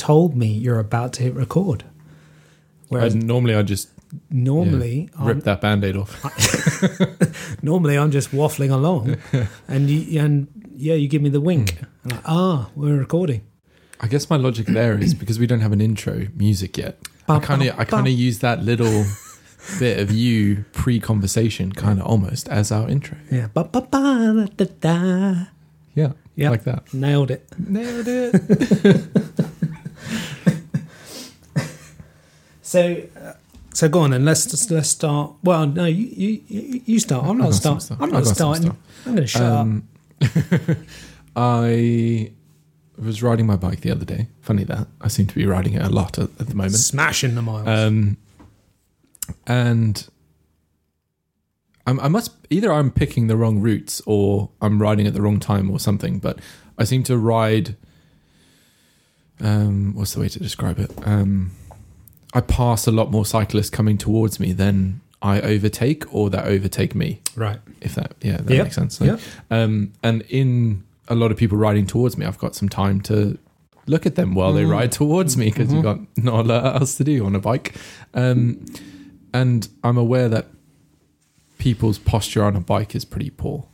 told me you're about to hit record. Whereas And normally I just normally, rip I'm, that band-aid off. normally I'm just waffling along, and you, and yeah, you give me the wink. I'm like, ah, we're recording. I guess my logic there is because we don't have an intro music yet. I kind of I kind of use that little bit of you pre-conversation kind of almost as our intro. Yeah, ba ba ba da da. Yeah, Yep. like that. Nailed it. Nailed it. So, uh, so go on then. Let's just, let's start. Well, no, you you, you you start. I'm not got starting. stuff. I'm not starting. stuff. I'm going to shut up. Um, I was riding my bike the other day. Funny that I seem to be riding it a lot at, at the moment. Smashing the miles. Um, and I'm, I must either I'm picking the wrong routes or I'm riding at the wrong time or something. But I seem to ride. Um, what's the way to describe it? Um, I pass a lot more cyclists coming towards me than I overtake or that overtake me. right. If that yeah that Yep. makes sense. So, Yep. um, and in a lot of people riding towards me, I've got some time to look at them while they Mm. ride towards me because you've got not a lot else to do on a bike. Um, and I'm aware that people's posture on a bike is pretty poor.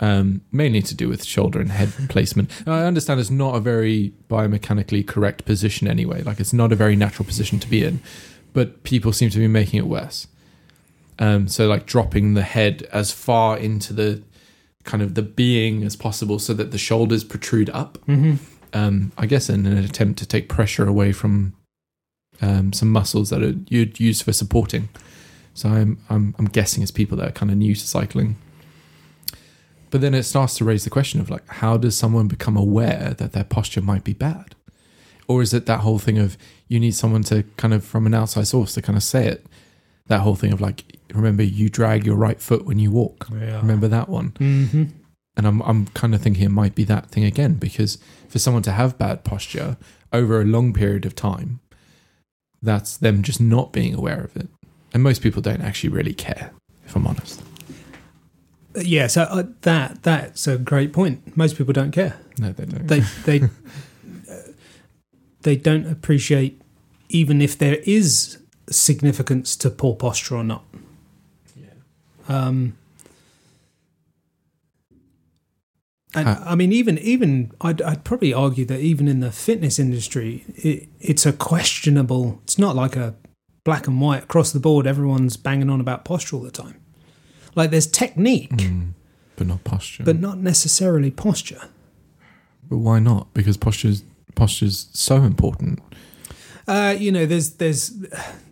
Um, mainly to do with shoulder and head placement. I understand it's not a very biomechanically correct position anyway. Like it's not a very natural position to be in, but people seem to be making it worse. Um, so like dropping the head as far into the kind of the being as possible, so that the shoulders protrude up. Mm-hmm. Um, I guess in an attempt to take pressure away from um, some muscles that are you'd use for supporting. So I'm I'm I'm guessing it's people that are kind of new to cycling. But then it starts to raise the question of like, how does someone become aware that their posture might be bad? Or is it that whole thing of you need someone to kind of from an outside source to kind of say it? That whole thing of like, remember you drag your right foot when you walk. Yeah. Remember that one? Mm-hmm. And I'm I'm kind of thinking it might be that thing again because for someone to have bad posture over a long period of time, that's them just not being aware of it. And most people don't actually really care, if I'm honest. Yeah. So uh, that that's a great point. Most people don't care. No, they don't. They they uh, they don't appreciate even if there is significance to poor posture or not. yeah. Um, and Uh, I mean, even even I'd, I'd probably argue that even in the fitness industry, it, it's a questionable. It's not like a black and white across the board. Everyone's banging on about posture all the time. Like there's technique, Mm, but not posture. but not necessarily posture. But why not? Because posture's posture's so important. Uh, you know, there's there's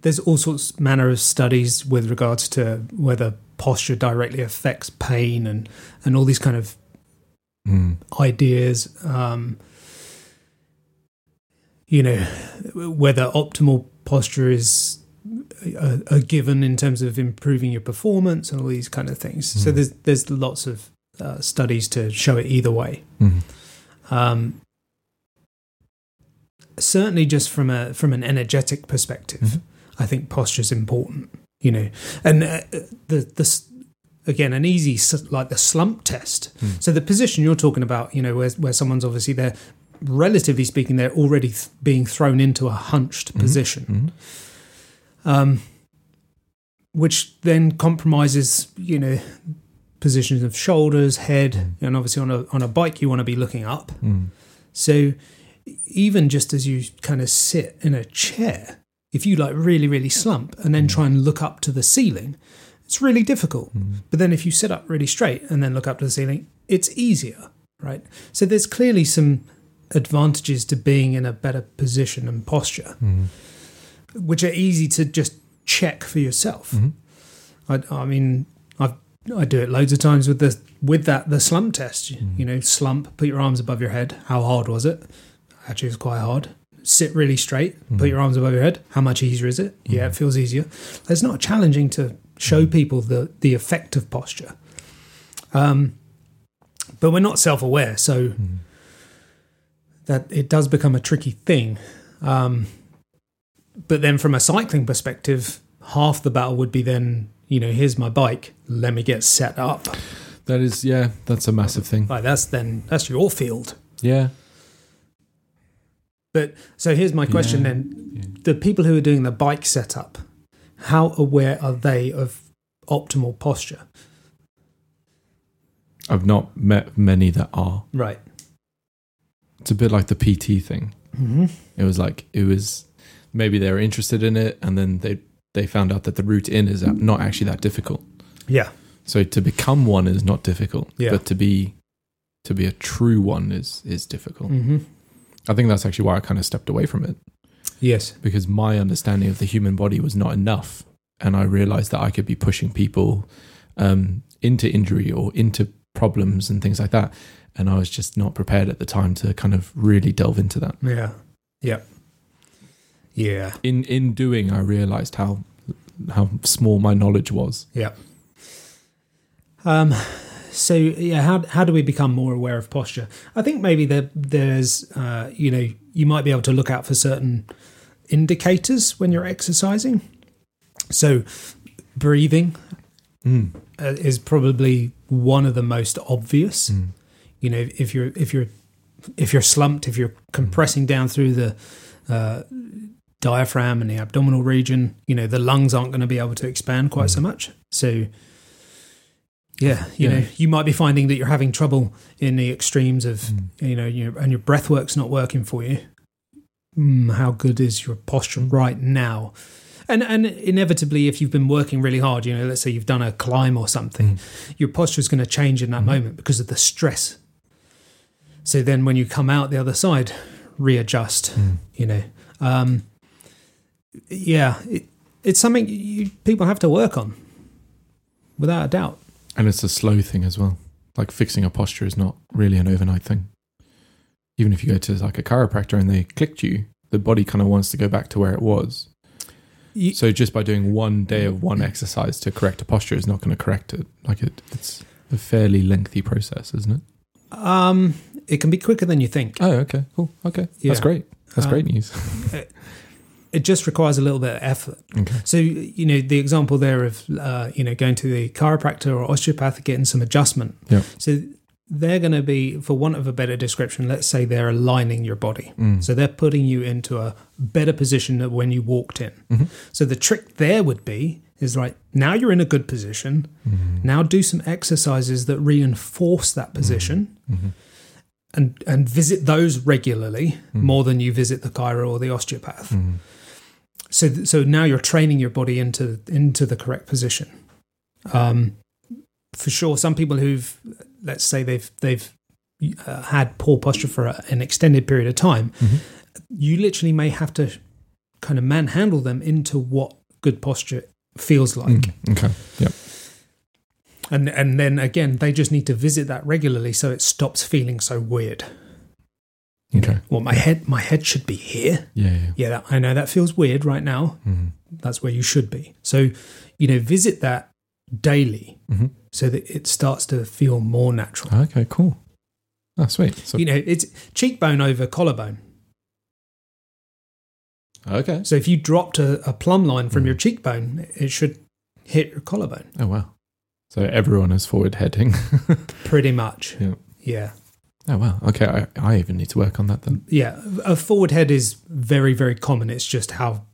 there's all sorts manner of studies with regards to whether posture directly affects pain and and all these kind of Mm. ideas. Um, you know, whether optimal posture is a, a given in terms of improving your performance and all these kind of things. So Mm. there's there's lots of uh, studies to show it either way. Mm. Um, certainly, just from a from an energetic perspective, Mhm. I think posture is important. You know, and uh, the the again an easy like the slump test. Mm. So the position you're talking about, you know, where where someone's obviously they're relatively speaking they're already th- being thrown into a hunched Mhm. position, Mm. Um, which then compromises, you know. Positions of shoulders, head, Mm. and obviously on a on a bike you want to be looking up. Mm. So even just as you kind of sit in a chair, if you like really, really slump and then Mm. try and look up to the ceiling, it's really difficult. Mm. But then if you sit up really straight and then look up to the ceiling, it's easier, right? So there's clearly some advantages to being in a better position and posture, Mm. Which are easy to just check for yourself. Mhm. I, I mean, I've I do it loads of times with the with that the slump test. You- Mm. You know, slump, put your arms above your head. How hard was it? Actually, it was quite hard. Sit really straight. Put Mhm. your arms above your head. How much easier is it? Yeah, it Mhm. feels easier. It's not challenging to show Mhm. people the the effect of posture. Um, but we're not self aware, so Mm. that it does become a tricky thing. Um, but then from a cycling perspective, half the battle would be then, you know, here's my bike, let me get set up. That is, yeah, that's a massive thing. Like that's then that's your field. Yeah. But so here's my question Yeah. then: Yeah. the people who are doing the bike setup, how aware are they of optimal posture? I've not met many that are. Right. It's a bit like the PT thing. Mm-hmm. It was like it was maybe they were interested in it, and then they they found out that the route in is not actually that difficult. Yeah. So to become one is not difficult, Yeah. but to be to be a true one is is difficult. Mm-hmm. I think that's actually why I kind of stepped away from it Yes. because my understanding of the human body was not enough, and I realized that I could be pushing people um, into injury or into problems and things like that, and I was just not prepared at the time to kind of really delve into that. Yeah. Yeah. Yeah. In in doing, I realized how how small my knowledge was. Yeah. Um, so yeah, how how do we become more aware of posture? I think maybe there there's uh, you know you might be able to look out for certain indicators when you're exercising. So breathing Mm. uh, is probably one of the most obvious. Mm. You know, if you're if you're if you're slumped, if you're compressing down through the uh, diaphragm and the abdominal region, you know, the lungs aren't going to be able to expand quite so much. So, yeah, you Yeah. know, you might be finding that you're having trouble in the extremes of, Mm. you know, your, and your breath work's not working for you. Mm, how good is your posture right now? And and inevitably, if you've been working really hard, you know, let's say you've done a climb or something, your posture is going to change in that Mhm. moment because of the stress. So then, when you come out the other side, readjust. Mm. You know, um, yeah, it, it's something you, people have to work on, without a doubt. And it's a slow thing as well. Like fixing a posture is not really an overnight thing. Even if you go to like a chiropractor and they clicked you, the body kind of wants to go back to where it was. You- So just by doing one day of one exercise to correct a posture is not going to correct it. Like it, it's a fairly lengthy process, isn't it? Um, it can be quicker than you think. Oh, okay, cool, okay, Yeah. that's great. That's Um, great news. It just requires a little bit of effort. Okay. So you know the example there of uh, you know going to the chiropractor or osteopath getting some adjustment. Yeah. So they're going to be, for want of a better description, let's say they're aligning your body. Mm. So they're putting you into a better position than when you walked in. Mhm. So the trick there would be is right now you're in a good position. Mhm. Now do some exercises that reinforce that position Mhm. and and visit those regularly Mhm. more than you visit the chiro or the osteopath. Mhm. So th- so now you're training your body into into the correct position. Um, for sure, some people who've let's say they've they've uh, had poor posture for a, an extended period of time, Mhm. you literally may have to kind of manhandle them into what good posture feels like. Mm. Okay. Yep. And and then again, they just need to visit that regularly so it stops feeling so weird. Okay. Well, my head my head should be here. Yeah. Yeah. Yeah, that, I know that feels weird right now. Mhm. That's where you should be. So, you know, visit that daily Mhm. so that it starts to feel more natural. Okay. Cool. Ah, sweet. So, You know, it's cheekbone over collarbone. okay. So if you dropped a, a plumb line from Mm. your cheekbone, it should hit your collarbone. Oh wow. So everyone is forward heading. Pretty much. Yeah. Yeah. Oh wow. Okay. I, I even need to work on that then. Yeah. A forward head is very, very common. It's just how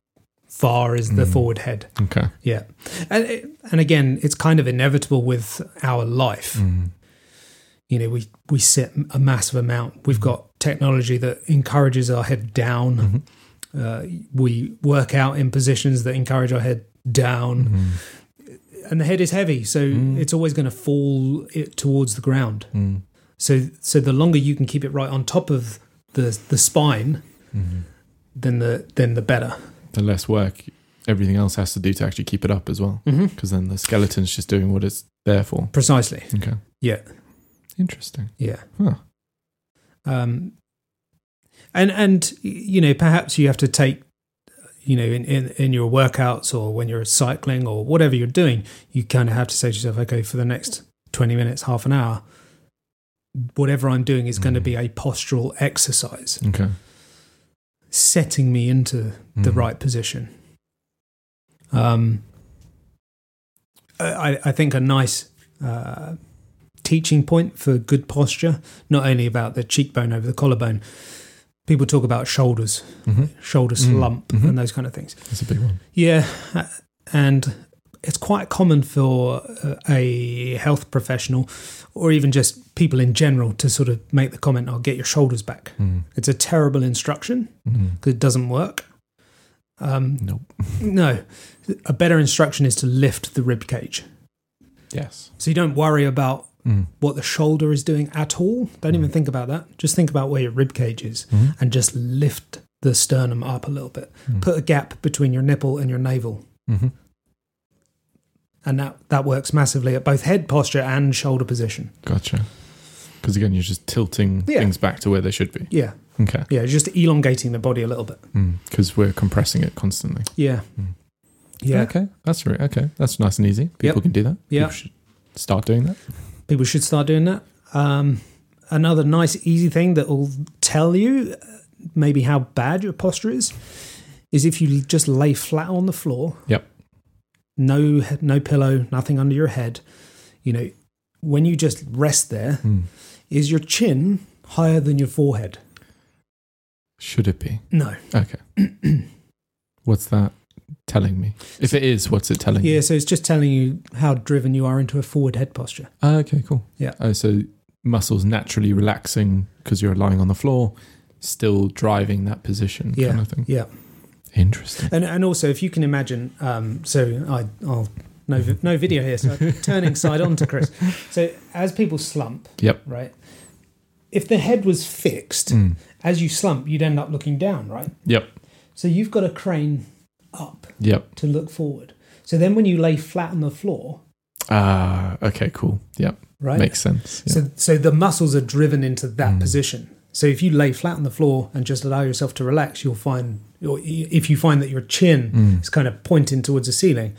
far is the Mm. forward head. Okay. Yeah. And, and again, it's kind of inevitable with our life. Mm. You know, we, we sit a massive amount. We've got technology that encourages our head down. Mhm. Uh, we work out in positions that encourage our head down. Mm. And the head is heavy. So Mm. it's always going to fall it towards the ground. Mm. So so the longer you can keep it right on top of the the spine, Mm. then the then the better. The less work everything else has to do to actually keep it up as well, Mm-hmm. because then the skeleton's just doing what it's there for. Precisely. Okay. Yeah. Interesting. Yeah. Huh. Um, and and you know perhaps you have to take you know in, in in your workouts or when you're cycling or whatever you're doing, you kind of have to say to yourself, okay, for the next twenty minutes, half an hour, whatever I'm doing is going to Mm. be a postural exercise, Okay. setting me into the Mhm. right position. Um, I, I think a nice uh, teaching point for good posture, not only about the cheekbone over the collarbone, people talk about shoulders, hmm shoulder Mm, slump, mhm. and those kind of things. That's a big one. Yeah, uh, and it's quite common for uh, a health professional or even just people in general to sort of make the comment, "I'll get your shoulders back." Mm. It's a terrible instruction Mm. because it doesn't work. Um, Nope. no, a better instruction is to lift the rib cage, Yes. so you don't worry about Mm. what the shoulder is doing at all. Don't even think about that. Just think about where your rib cage is Mhm. and just lift the sternum up a little bit. Mm. Put a gap between your nipple and your navel. Mhm. And that, that works massively at both head posture and shoulder position. Gotcha. Because again, you're just tilting Yeah. things back to where they should be. Yeah. Okay. Yeah. Just elongating the body a little bit. Because we're compressing it constantly. Yeah. Mm. Yeah. Okay. That's right. Okay. That's nice and easy. People Yep. can do that. Yeah. People should start doing that. People should start doing that. Um, another nice, easy thing that will tell you uh, maybe how bad your posture is is if you just lay flat on the floor. Yep. No, no pillow, nothing under your head. You know, when you just rest there, Mm. is your chin higher than your forehead? Should it be? No. Okay. What's that telling me? If it is, what's it telling Yeah, you? so it's just telling you how driven you are into a forward head posture. Ah, okay, cool. Yeah. Oh, so muscles naturally relaxing because you're lying on the floor, still driving that position Yeah. kind of thing. Yeah. Interesting. And and also if you can imagine um so I I'll no no video here so I'm turning side on to Chris. So as people slump, Yep. right? If the head was fixed, Mm. as you slump, you'd end up looking down, right? Yep. So you've got a crane up Yep. to look forward. So then when you lay flat on the floor, Ah, okay, cool. Yep. right? Makes sense. Yeah. So, so the muscles are driven into that Mm. position. So if you lay flat on the floor and just allow yourself to relax, you'll find, or if you find that your chin Mm. is kind of pointing towards the ceiling,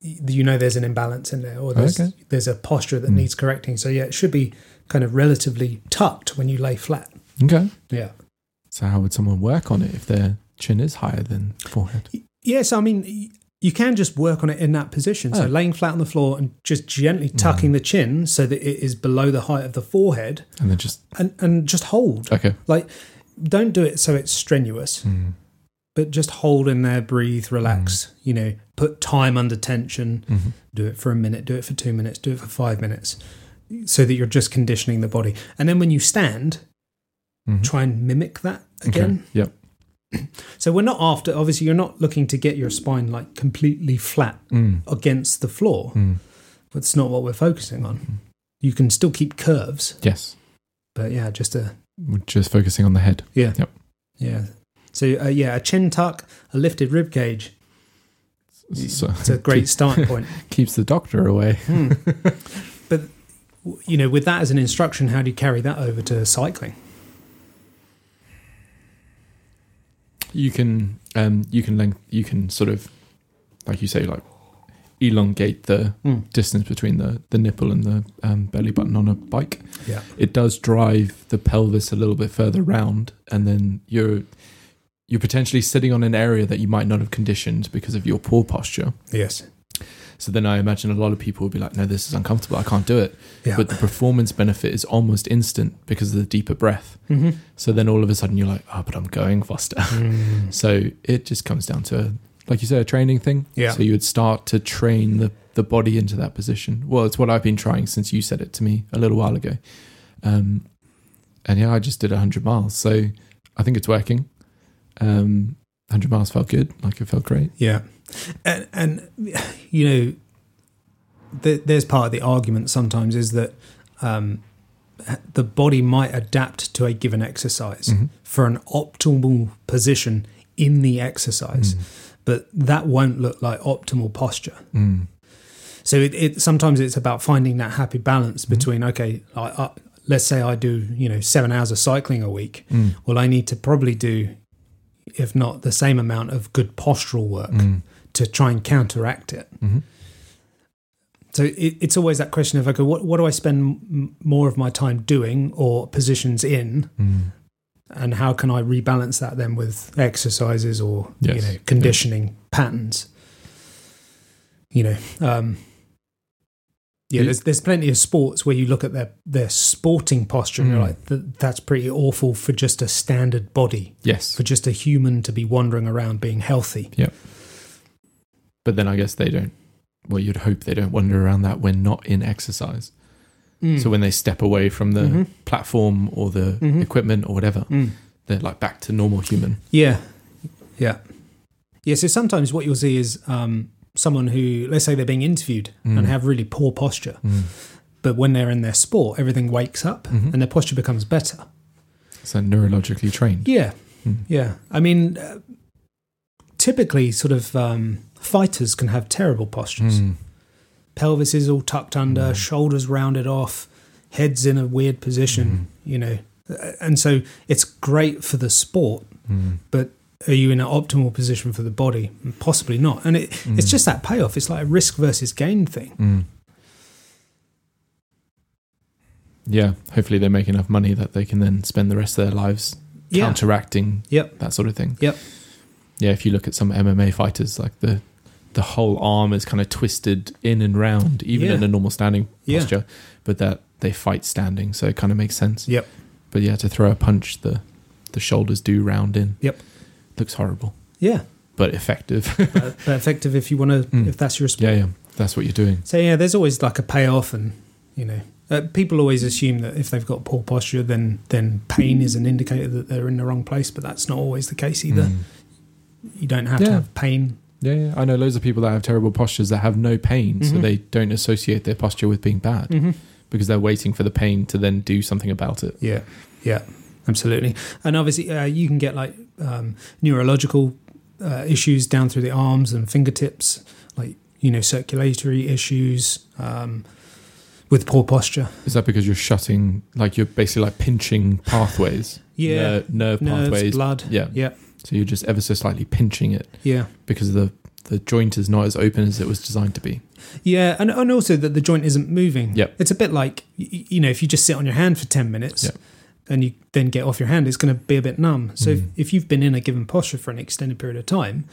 you know there's an imbalance in there, or there's Okay. there's a posture that Mm. needs correcting. So yeah, it should be kind of relatively tucked when you lay flat. Okay. Yeah. So how would someone work on it if their chin is higher than forehead? Yes, I mean you can just work on it in that position. So Oh. laying flat on the floor and just gently tucking the chin so that it is below the height of the forehead, And then just and and just hold. okay. Like, don't do it so it's strenuous, Mm. but just hold in there, breathe, relax. You know, put time under tension. Mhm. Do it for a minute, do it for two minutes, do it for five minutes, so that you're just conditioning the body. And then when you stand, Mhm. try and mimic that Okay. again. Yep. So we're not after. Obviously, you're not looking to get your spine like completely flat Mm. against the floor. Mm. That's not what we're focusing on. You can still keep curves, Yes. but yeah, just a We're just focusing on the head. Yeah. Yep. Yeah. So uh, yeah, a chin tuck, a lifted rib cage. So It's a great starting point. keeps the doctor away. Hmm. But you know, with that as an instruction, how do you carry that over to cycling? You can um you can length you can sort of like you say like elongate the Mm. distance between the the nipple and the um, belly button on a bike. Yeah. It does drive the pelvis a little bit further round, and then you're you're potentially sitting on an area that you might not have conditioned because of your poor posture. Yes. So then I imagine a lot of people will be like, "No, this is uncomfortable. I can't do it." Yeah. But the performance benefit is almost instant because of the deeper breath. hmm So then all of a sudden you're like, "Oh, but I'm going faster." Mm. So it just comes down to, like you said, a training thing. Yeah. So you would start to train the, the body into that position. Well, it's what I've been trying since you said it to me a little while ago. Um, and yeah, I just did 100 miles. So I think it's working. Um, 100 miles felt good. Like it felt great. Yeah. And, and you know, th- there's part of the argument sometimes is that um, the body might adapt to a given exercise Mhm. for an optimal position in the exercise, but that won't look like optimal posture. Mm. So it, it sometimes it's about finding that happy balance Mm-hmm. between okay, I, I, let's say I do you know seven hours of cycling a week. Mm. Well, I need to probably do, if not the same amount of good postural work Mm. To try and counteract it. Mhm. So it, it's always that question of okay, what what do I spend more of my time doing or positions in, Mm. and how can I rebalance that then with exercises or you know conditioning patterns? You know, um, Yeah, there's there's plenty of sports where you look at their their sporting posture and you're Mm. like, "Th- that's pretty awful for just a standard body, Yes. for just a human to be wandering around being healthy. But then I guess they don't. Well, you'd hope they don't wander around that when not in exercise. Mm. So when they step away from the Mhm. platform or the Mhm. equipment or whatever, Mm. they're like back to normal human. Yeah, yeah, yeah. So sometimes what you'll see is um, someone who, let's say, they're being interviewed Mm. and have really poor posture, but when they're in their sport, everything wakes up Mhm. and their posture becomes better. So neurologically trained. Yeah, Mm. yeah. I mean, uh, typically, sort of um, fighters can have terrible postures. Mm. Pelvis is all tucked under, Mm. shoulders rounded off, heads in a weird position. You know, and so it's great for the sport, Mm. but are you in an optimal position for the body? Possibly not. And it, it's Mm. just that payoff. It's like a risk versus gain thing. Mm. Yeah, hopefully they make enough money that they can then spend the rest of their lives Yeah. counteracting Yep. that sort of thing. Yep. Yeah, if you look at some MMA fighters, like the the whole arm is kind of twisted in and round, even Yeah. in a normal standing Yeah. posture, but that they fight standing, so it kind of makes sense. Yep. But yeah, to throw a punch, the the shoulders do round in. Yep. Looks horrible, Yeah. but effective. but, but effective if you want to, Mm. if that's your sport. yeah, yeah, that's what you're doing. So yeah, there's always like a payoff, and you know, uh, people always assume that if they've got poor posture, then then pain is an indicator that they're in the wrong place. But that's not always the case either. Mm. You don't have to have pain. Yeah, yeah, I know loads of people that have terrible postures that have no pain, so Mhm. they don't associate their posture with being bad Mm-hmm. because they're waiting for the pain to then do something about it. Yeah, yeah, absolutely. And obviously, uh, you can get like um, neurological uh, issues down through the arms and fingertips, like you know, circulatory issues um, with poor posture. Is that because you're shutting, like you're basically like pinching pathways? Yeah, ner- nerve nerves, pathways. blood. Yeah. yeah, So you're just ever so slightly pinching it yeah. because the the joint is not as open as it was designed to be. Yeah, and, and also that the joint isn't moving. Yep. It's a bit like, you know, if you just sit on your hand for 10 minutes Yep. and you then get off your hand, it's going to be a bit numb. So if, Mm. if you've been in a given posture for an extended period of time,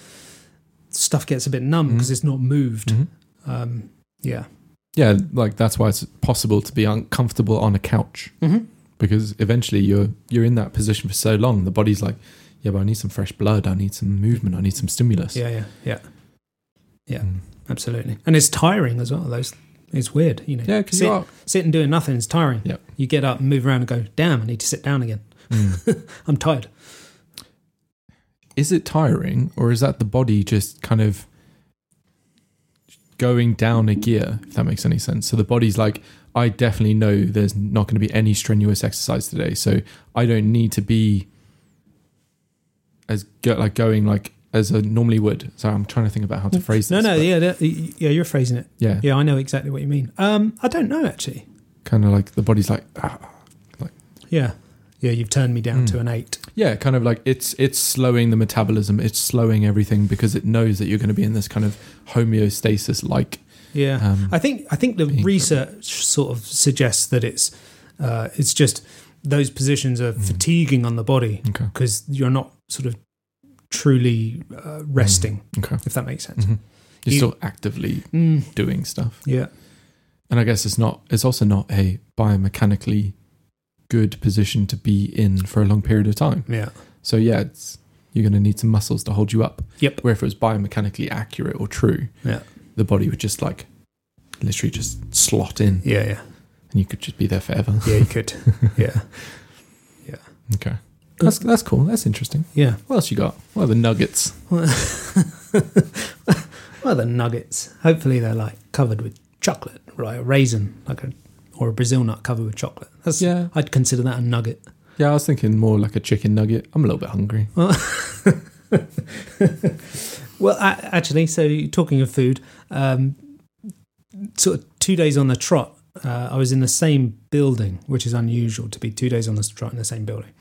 stuff gets a bit numb because it's not moved. Mhm. Um, yeah. Yeah, like that's why it's possible to be uncomfortable on a couch Mm-hmm. because eventually you're you're in that position for so long. The body's like, yeah, but I need some fresh blood. I need some movement. I need some stimulus. Yeah, yeah, yeah, yeah, Mm. absolutely. And it's tiring as well. Those It's weird, you know. Yeah, because sit, are. sitting doing nothing is tiring. Yeah, You get up and move around and go, damn, I need to sit down again. Mm. I'm tired. is it tiring or is that the body just kind of going down a gear if that makes any sense so the body's like i definitely know there's not going to be any strenuous exercise today so i don't need to be as go, like going like as i normally would so i'm trying to think about how to phrase No, this no, but yeah, yeah, you're phrasing it. yeah, Yeah, I know exactly what you mean. Um, I don't know actually. kind of like the body's like ah. like Yeah, yeah, you've turned me down Mm. to an eight. yeah kind of like it's it's slowing the metabolism it's slowing everything because it knows that you're going to be in this kind of homeostasis like Yeah, um I think I think the research sort of suggests that it's uh, it's just those positions are Mm. fatiguing on the body okay. because you're not sort of truly uh, resting, okay. if that makes sense. Mhm. you're You- still actively Mm, doing stuff. Yeah, and i guess it's not it's also not a biomechanically good position to be in for a long period of time. Yeah, so yeah it's you're going to need some muscles to hold you up. Yep. where if it was biomechanically accurate or true Yeah. the body would just like literally just slot in. Yeah, yeah, and you could just be there forever yeah. You could, yeah, yeah. okay that's that's cool that's interesting yeah. what else you got what are the nuggets Well, the nuggets. Hopefully, they're like covered with chocolate, right? A raisin, like a or a Brazil nut covered with chocolate. That's yeah I'd consider that a nugget. yeah i was thinking more like a chicken nugget i'm a little bit hungry Well, actually, so talking of food, um, sort of two days on the trot, uh, I was in the same building, which is unusual to be two days on the trot in the same building.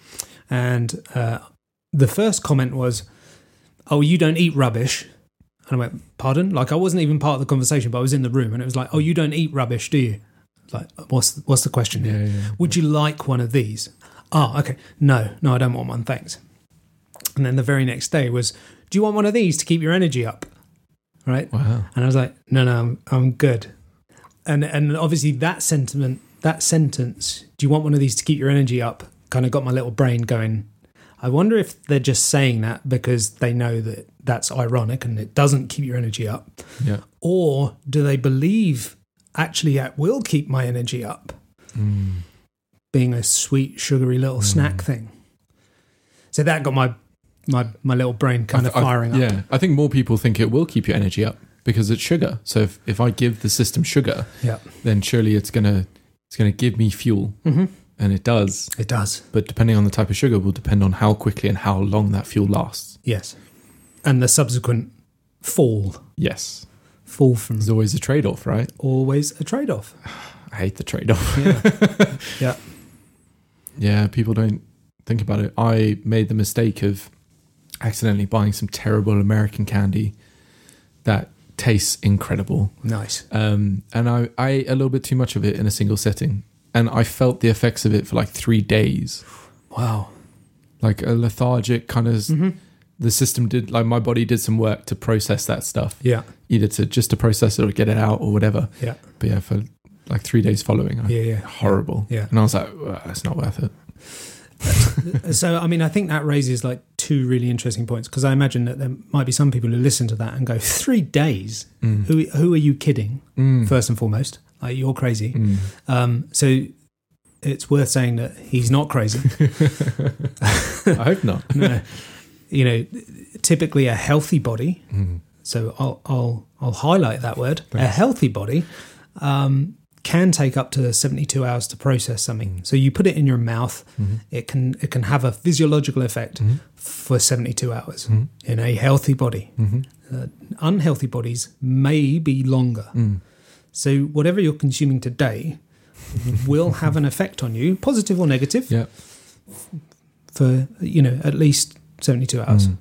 And uh, the first comment was, "Oh, you don't eat rubbish." And I went, "Pardon?" Like I wasn't even part of the conversation, but I was in the room, and it was like, "Oh, you don't eat rubbish, do you?" Like, what's what's the question here? yeah, yeah. Would you like one of these? Oh, okay. No, no, I don't want one. Thanks. And then the very next day was, Do you want one of these to keep your energy up? Right. wow And I was like, No, no, I'm, I'm good. And and obviously that sentiment, that sentence, "Do you want one of these to keep your energy up?" kind of got my little brain going. I wonder if they're just saying that because they know that that's ironic and it doesn't keep your energy up, Yeah. or do they believe actually it will keep my energy up, Mm. being a sweet, sugary little snack thing? So that got my my my little brain kind of th- I- firing up. Yeah, I think more people think it will keep your energy up because it's sugar. So if, if I give the system sugar, Yeah. then surely it's gonna it's gonna give me fuel, hmm and it does. It does. But depending on the type of sugar, will depend on how quickly and how long that fuel lasts. Yes. And the subsequent fall. Yes, Fall from there's always a trade off, right? always a trade off. I hate the trade off. Yeah. yeah. Yeah, people don't think about it. I made the mistake of accidentally buying some terrible American candy that tastes incredible. Nice. Um, and I, I ate a little bit too much of it in a single setting. And I felt the effects of it for like three days. Wow. Like a lethargic kind of hmm the system did like my body did some work to process that stuff. Yeah. Either to just to process it or get it out or whatever. Yeah. But yeah, for like three days following, I, Yeah. Yeah. horrible. Yeah. And I was like, well, it's not worth it. so, I mean, I think that raises like two really interesting points because I imagine that there might be some people who listen to that and go, three days? Mm. Who, who are you kidding? Mm. First and foremost, like you're crazy. Mm. Um, so it's worth saying that he's not crazy. I hope not. no. You know, typically a healthy body Mm. So I'll I'll I'll highlight that word. A healthy body um, can take up to seventy two hours to process something. So you put it in your mouth, Mhm. it can it can have a physiological effect Mhm. for seventy two hours Mhm. in a healthy body. Mhm. Unhealthy bodies may be longer. Mm. So whatever you're consuming today will have an effect on you, positive or negative, Yeah. for you know at least seventy two hours. Mm.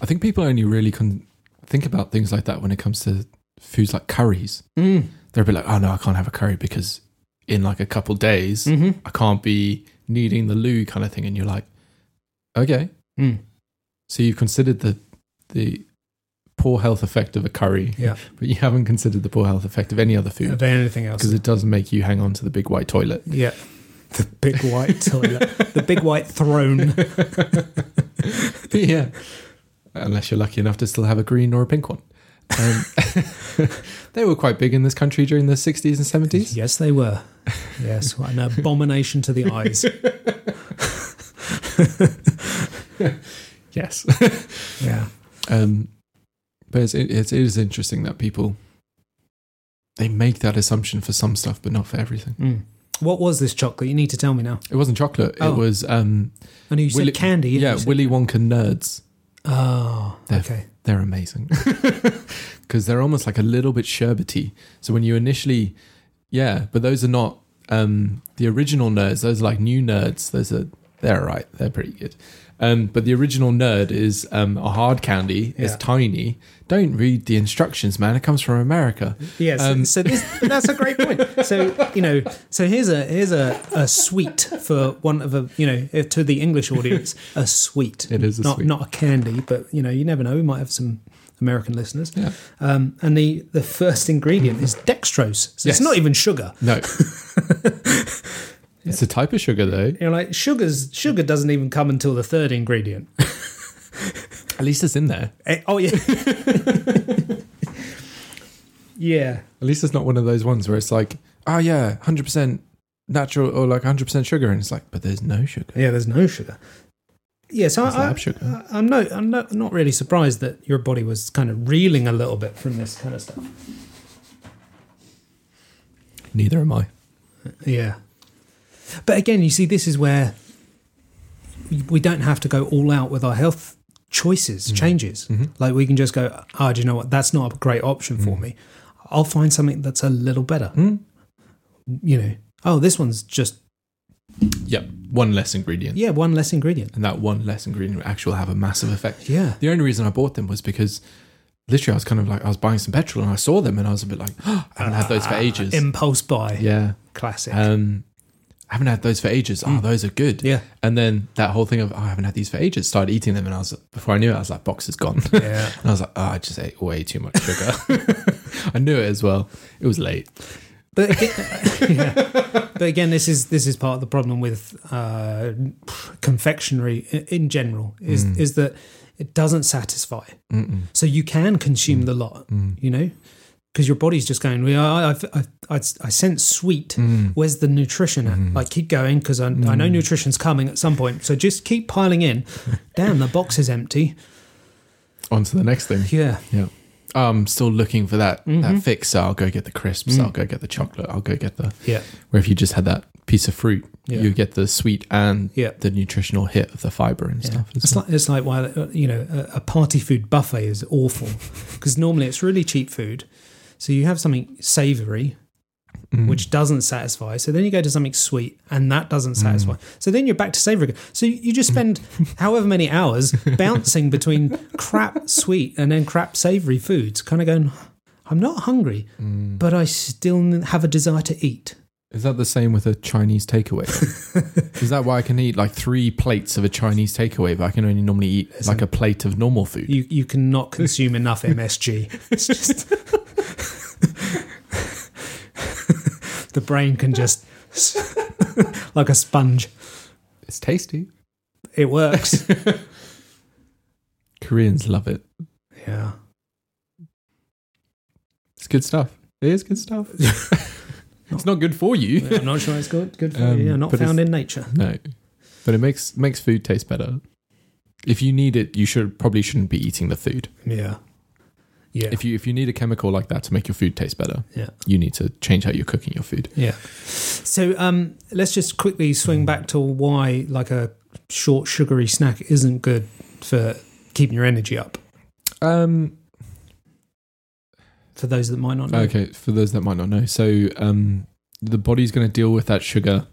I think people only really can think about things like that when it comes to foods like curries. Mm. They'll be like, "Oh no, I can't have a curry because in like a couple days Mm-hmm. I can't be needing the loo kind of thing." And you're like, "Okay, Mm. so you've considered the the poor health effect of a curry, Yeah. but you haven't considered the poor health effect of any other food Of anything else? because it does make you hang on to the big white toilet." Yeah. The big white toilet. The big white throne. yeah. Unless you're lucky enough to still have a green or a pink one. Um, they were quite big in this country during the 60s and 70s. Yes, they were. Yes, what an abomination to the eyes. Yes. Yeah. um, but it's, it's, it is interesting that people, they make that assumption for some stuff, but not for everything. Mm. What was this chocolate? You need to tell me now. It wasn't chocolate. Oh. It was, um, I know you said Willy- candy. yeah. Willy Wonka nerds. Oh, They're- okay. They're amazing because they're almost like a little bit sherbety. So when you initially, yeah, but those are not um, the original nerds. Those are like new nerds. Those are they're right. They're pretty good. Um, but the original nerd is um, a hard candy. It's Yeah. tiny. Don't read the instructions, man. It comes from America. Yes. Um, so this, that's a great point. So you know, so here's a here's a, a sweet for one of a you know to the English audience a sweet. It is a not sweet. not a candy, but you know you never know. We might have some American listeners. Yeah. Um, and the the first ingredient is dextrose. So Yes. it's not even sugar. No. It's a type of sugar, though. You're like sugar's sugar doesn't even come until the third ingredient. At least it's in there. Eh, oh yeah. yeah. At least it's not one of those ones where it's like, oh yeah, hundred percent natural or like hundred percent sugar, and it's like, but there's no sugar. Yeah, there's no sugar. Yeah, so It's I, lab sugar. I, I'm no, I'm not, not really surprised that your body was kind of reeling a little bit from this kind of stuff. Neither am I. Yeah, but again, you see, this is where we don't have to go all out with our health choices, Mhm. changes. Mhm. Like we can just go, oh, do you know what? That's not a great option for Mm. me. I'll find something that's a little better. Mm. You know, oh, this one's just Yep, one less ingredient, yeah, one less ingredient. and that one less ingredient will actually have a massive effect. Yeah, The only reason I bought them was because literally I was kind of like I was buying some petrol and I saw them and I was a bit like, oh, I haven't had those for Ah, ages. Impulse buy, yeah, classic. um, I haven't had those for ages. Oh, those are good. Yeah. And then that whole thing of oh, I haven't had these for ages. Started eating them, and I was before I knew it, I was like, box is gone. Yeah. and I was like, oh, I just ate way too much sugar. I knew it as well. It was late. But again, yeah. but again, this is this is part of the problem with uh, confectionery i- in general is Mm. is that it doesn't satisfy. Mm-mm. So you can consume the lot, Mm. you know, because your body's just going. Well, I, I, I, I sense sweet. Mm. Where's the nutrition at? Mhm. Like, keep going because I, I know Mm. nutrition's coming at some point. So just keep piling in. Damn, the box is empty. On to the next thing. Yeah, Yeah. I'm still looking for that Mhm. that fix. So I'll go get the crisps. Mm. I'll go get the chocolate. I'll go get the. yeah, Where if you just had that piece of fruit, Yeah. you get the sweet and yeah. the nutritional hit of the fiber and Yeah. stuff. It's well. like it's like why uh, you know a, a party food buffet is awful because normally it's really cheap food, so you have something savoury Mm. which doesn't satisfy. So then you go to something sweet and that doesn't Mm. satisfy. So then you're back to savoury again. So you just spend however many hours bouncing between crap sweet and then crap savoury foods, kind of going. I'm not hungry, Mm. but I still have a desire to eat. Is that the same with a Chinese takeaway? Is that why I can eat like three plates of a Chinese takeaway, but I can only normally eat Listen. like a plate of normal food? You you cannot consume enough MSG. It's just the brain can just like a sponge. It's tasty. It works. Koreans love it. Yeah. It's good stuff. It is good stuff. it's not good for you. I'm not sure it's good. Good for Um, you. Yeah, not found in nature. No, but it makes makes food taste better. If you need it, you should probably shouldn't be eating the food. Yeah. Yeah. If you if you need a chemical like that to make your food taste better, Yeah. you need to change how you're cooking your food. Yeah. So um, let's just quickly swing back to why like a short sugary snack isn't good for keeping your energy up. Um, For those that might not know. okay, for those that might not know, so um, the body's going to deal with that sugar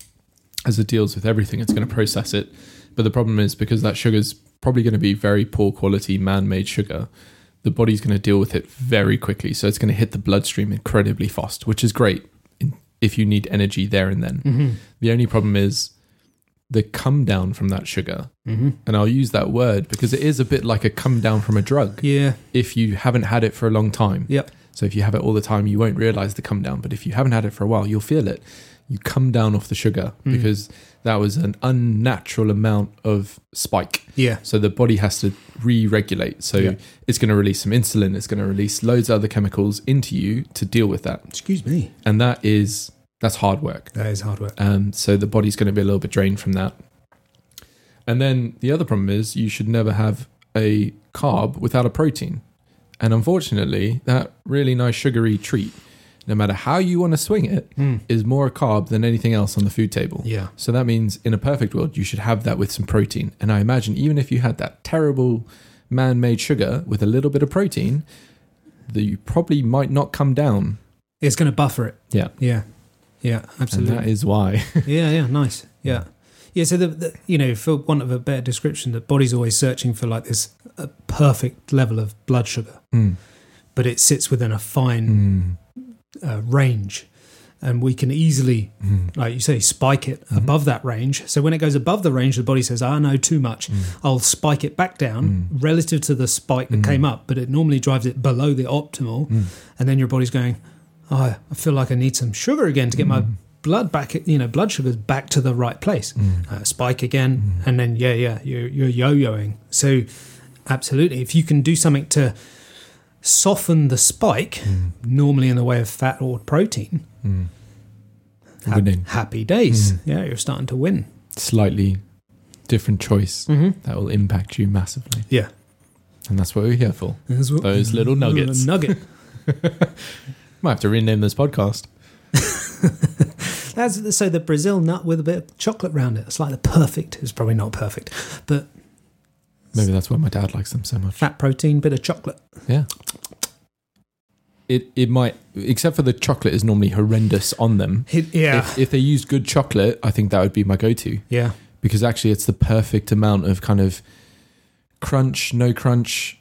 as it deals with everything. It's going to process it, but the problem is because that sugar's probably going to be very poor quality man-made sugar. The body's going to deal with it very quickly, so it's going to hit the bloodstream incredibly fast, which is great if you need energy there and then. Mm-hmm. The only problem is the come down from that sugar. Mm-hmm. And I'll use that word because it is a bit like a come down from a drug Yeah. if you haven't had it for a long time. Yep. So if you have it all the time, you won't realize the come down. But if you haven't had it for a while, you'll feel it. You come down off the sugar Mm. because that was an unnatural amount of spike. Yeah. So the body has to re regulate. So Yeah. it's going to release some insulin, it's going to release loads of other chemicals into you to deal with that. Excuse me. And that is, that's hard work. That is hard work. Um, so the body's going to be a little bit drained from that. And then the other problem is you should never have a carb without a protein. And unfortunately, that really nice sugary treat, no matter how you want to swing it, Mm. is more a carb than anything else on the food table. Yeah. So that means in a perfect world, you should have that with some protein. And I imagine even if you had that terrible man made sugar with a little bit of protein, that you probably might not come down. It's going to buffer it. Yeah. Yeah. Yeah. Absolutely. And that is why. yeah. Yeah. Nice. Yeah. Yeah. So the, the you know, for want of a better description, the body's always searching for like this uh, perfect level of blood sugar, Mm. but it sits within a fine Mm. Uh, range, and we can easily, Mm. like you say, spike it Mhm. above that range. So when it goes above the range, the body says, "I know too much." Mm. I'll spike it back down Mm. relative to the spike that Mm. came up, but it normally drives it below the optimal. Mm. And then your body's going, oh, I feel like I need some sugar again to get my Mm. blood back, you know, blood sugars back to the right place. Uh, spike again, and then, yeah, yeah, you're, you're yo yoing. So, absolutely, if you can do something to soften the spike, Mm. normally in the way of fat or protein, Mm. Winning. happy days. Mm. Yeah, you're starting to win. Slightly different choice Mm-hmm. that will impact you massively. Yeah. And that's what we're here for. Those Those little nuggets. Nugget. Might have to rename this podcast. That's so the Brazil nut with a bit of chocolate around it. It's like the perfect. It's probably not perfect, but Maybe that's why my dad likes them so much. fat protein, bit of chocolate. Yeah. It it might except for the chocolate is normally horrendous on them. It- yeah, If if they used good chocolate, I think that would be my go to. yeah, Because actually it's the perfect amount of kind of crunch, no crunch.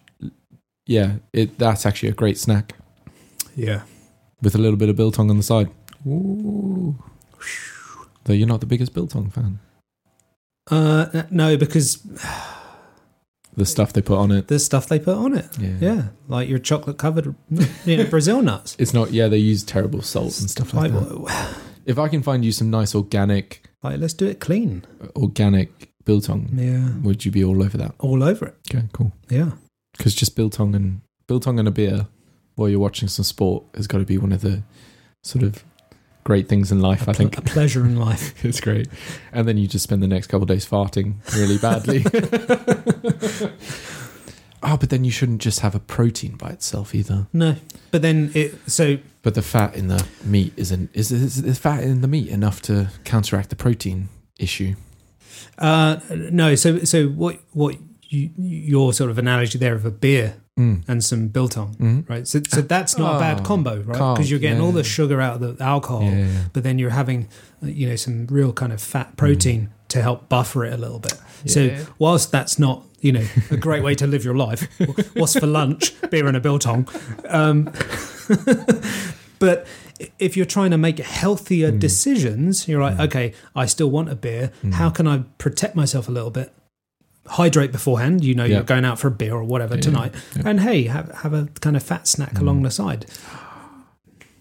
Yeah, it that's actually a great snack. yeah. with a little bit of biltong on the side. Ooh. Though you're not the biggest biltong fan. Uh, no, because The stuff they put on it. the stuff they put on it. Yeah. Yeah, like your chocolate covered, you know, Brazil nuts. It's not. Yeah, they use terrible salt and stuff like, Like, that. If I can find you some nice organic, like, let's do it clean. Uh, organic biltong, Yeah, would you be all over that? all over it. Okay, cool. Yeah, Because just biltong and biltong and a beer while you're watching some sport has got to be one of the sort of great things in life. a I pl- think a pleasure in life. it's great. And then you just spend the next couple of days farting really badly. oh, but then you shouldn't just have a protein by itself either. No, but then it. So But the fat in the meat isn't is is the fat in the meat enough to counteract the protein issue? uh, no, so so what what you, your sort of analogy there of a beer Mm. and some biltong, Mm. right? So so that's not a bad Oh, combo, right? Because you're getting all the sugar out of the alcohol, Yeah, yeah, but then you're having uh, you know some real kind of fat protein to help buffer it a little bit. So whilst that's not you know a great way to live your life, what's for lunch? Beer and a biltong. Um, but if you're trying to make healthier Mm. decisions, you're like, Mm. okay, I still want a beer. Mm. How can I protect myself a little bit? Hydrate beforehand. You know you're going out for a beer or whatever Yeah, tonight, yeah. and hey, have have a kind of fat snack Mm. along the side.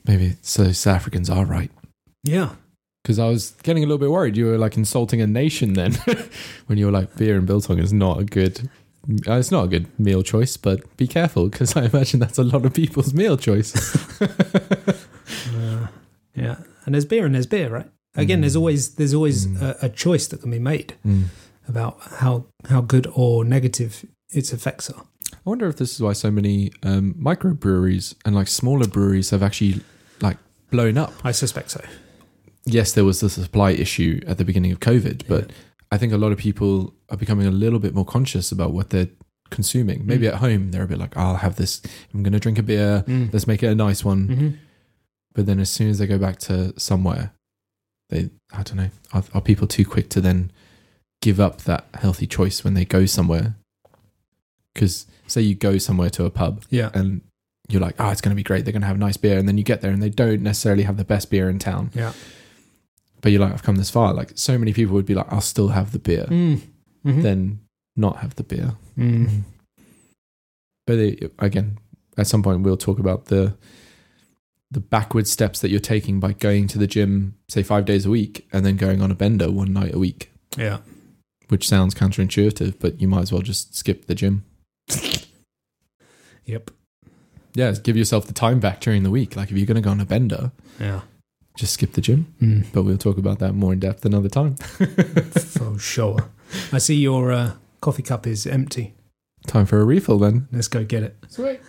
Maybe so. South Africans are right. Yeah. Because I was getting a little bit worried. You were like insulting a nation then when you were like, beer and biltong is not a good. uh, It's not a good meal choice, but be careful because I imagine that's a lot of people's meal choice. Uh, yeah, and there's beer and there's beer, right? Again, Mm. there's always there's always Mm. a, a choice that can be made Mm. About how how good or negative its effects are. I wonder if this is why so many um, microbreweries and like smaller breweries have actually like blown up. I suspect so. Yes, there was the supply issue at the beginning of COVID, but I think a lot of people are becoming a little bit more conscious about what they're consuming. Maybe Mm. at home they're a bit like, I'll have this. I'm going to drink a beer. Mm. Let's make it a nice one. hmm But then as soon as they go back to somewhere, they I don't know. Are, are people too quick to then give up that healthy choice when they go somewhere? Because say you go somewhere to a pub Yeah, and you're like, oh, it's going to be great. They're going to have nice beer, and then you get there and they don't necessarily have the best beer in town. yeah. But you're like, I've come this far. Like so many people would be like, I'll still have the beer, Mm. Mhm. then not have the beer. Mm. But again, at some point we'll talk about the the backward steps that you're taking by going to the gym, say five days a week, and then going on a bender one night a week, Yeah. Which sounds counterintuitive, but you might as well just skip the gym. Yep. Yeah, give yourself the time back during the week. Like if you're going to go on a bender, Yeah. just skip the gym. Mm. But we'll talk about that more in depth another time. For sure. I see your uh, coffee cup is empty. Time for a refill then. Let's go get it. Sweet.